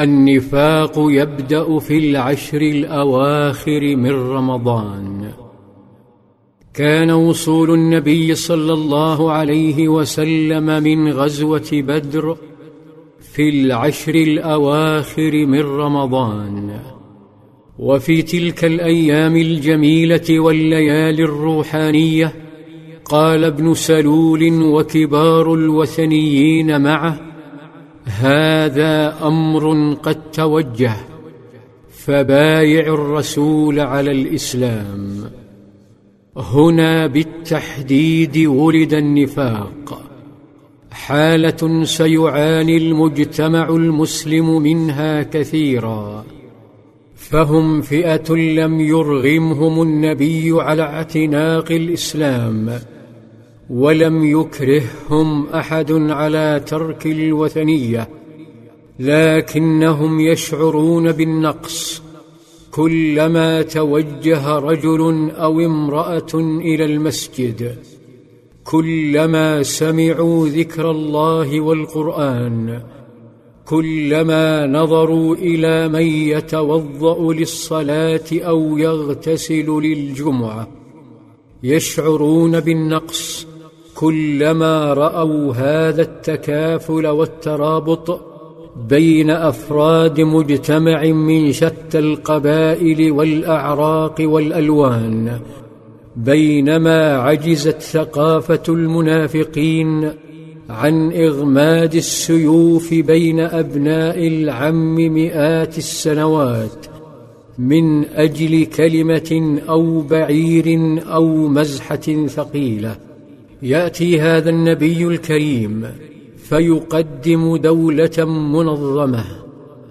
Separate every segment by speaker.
Speaker 1: النفاق يبدأ في العشر الأواخر من رمضان. كان وصول النبي صلى الله عليه وسلم من غزوة بدر في العشر الأواخر من رمضان. وفي تلك الأيام الجميلة والليالي الروحانية قال ابن سلول وكبار الوثنيين معه هذا أمر قد توجه فبايع الرسول على الإسلام. هنا بالتحديد ولد النفاق. حالة سيعاني المجتمع المسلم منها كثيرا. فهم فئة لم يرغمهم النبي على اعتناق الإسلام. ولم يكرههم أحد على ترك الوثنية لكنهم يشعرون بالنقص. كلما توجه رجل أو امرأة إلى المسجد كلما سمعوا ذكر الله والقرآن كلما نظروا إلى من يتوضأ للصلاة أو يغتسل للجمعة يشعرون بالنقص. كلما رأوا هذا التكافل والترابط بين أفراد مجتمع من شتى القبائل والأعراق والألوان بينما عجزت ثقافة المنافقين عن إغماد السيوف بين أبناء العم مئات السنوات من أجل كلمة أو بعير أو مزحة ثقيلة. يأتي هذا النبي الكريم فيقدم دولة منظمة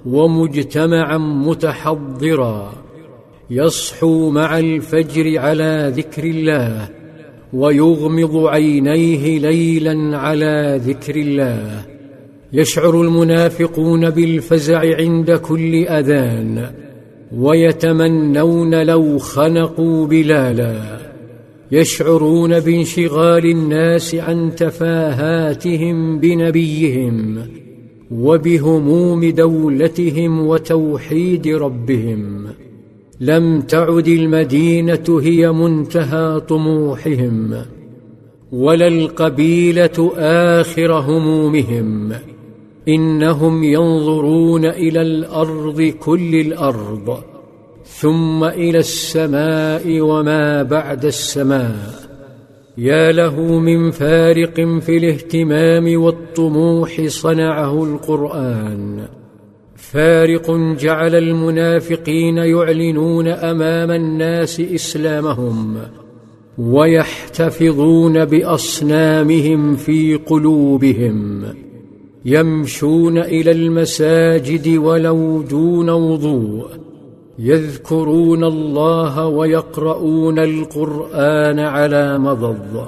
Speaker 1: ومجتمعا متحضرا يصحو مع الفجر على ذكر الله ويغمض عينيه ليلا على ذكر الله. يشعر المنافقون بالفزع عند كل أذان ويتمنون لو خنقوا بلالا. يشعرون بانشغال الناس عن تفاهاتهم بنبيهم وبهموم دولتهم وتوحيد ربهم. لم تعد المدينة هي منتهى طموحهم ولا القبيلة آخر همومهم. إنهم ينظرون إلى الأرض كل الأرض ثم إلى السماء وما بعد السماء. يا له من فارق في الاهتمام والطموح صنعه القرآن. فارق جعل المنافقين يعلنون أمام الناس إسلامهم ويحتفظون بأصنامهم في قلوبهم. يمشون إلى المساجد ولو دون وضوء. يذكرون الله ويقرؤون القرآن على مضض.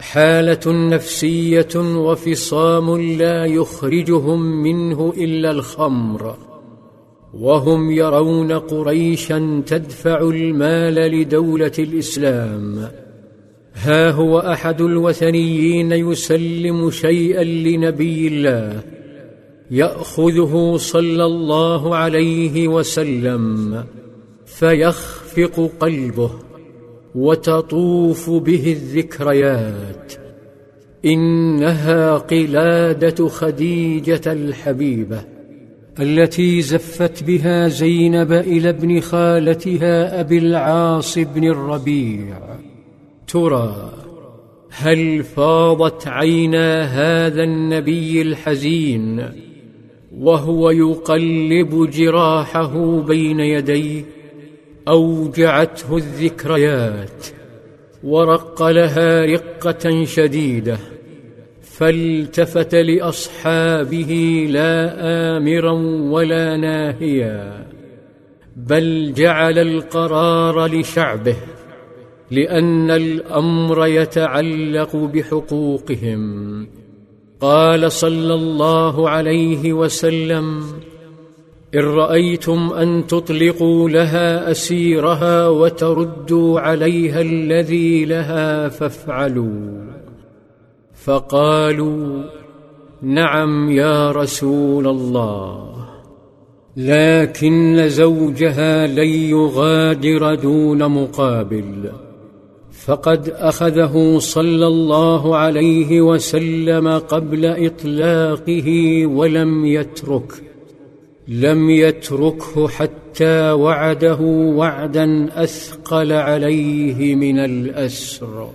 Speaker 1: حالة نفسية وفصام لا يخرجهم منه إلا الخمر. وهم يرون قريشا تدفع المال لدولة الإسلام. ها هو أحد الوثنيين يسلم شيئا لنبي الله. يأخذه صلى الله عليه وسلم فيخفق قلبه وتطوف به الذكريات. إنها قلادة خديجة الحبيبة التي زفت بها زينب إلى ابن خالتها أبي العاص بن الربيع. ترى هل فاضت عينا هذا النبي الحزين وهو يقلب جراحه بين يديه أوجعته الذكريات ورق لها رقة شديدة فالتفت لأصحابه لا آمرا ولا ناهيا بل جعل القرار لشعبه لأن الأمر يتعلق بحقوقهم. قال صلى الله عليه وسلم إن رأيتم أن تطلقوا لها أسيرها وتردوا عليها الذي لها فافعلوا. فقالوا نعم يا رسول الله لكن زوجها لن يغادر دون مقابل. فقد أخذه صلى الله عليه وسلم قبل إطلاقه ولم يتركه لم يتركه حتى وعده وعدا أثقل عليه من الأسر.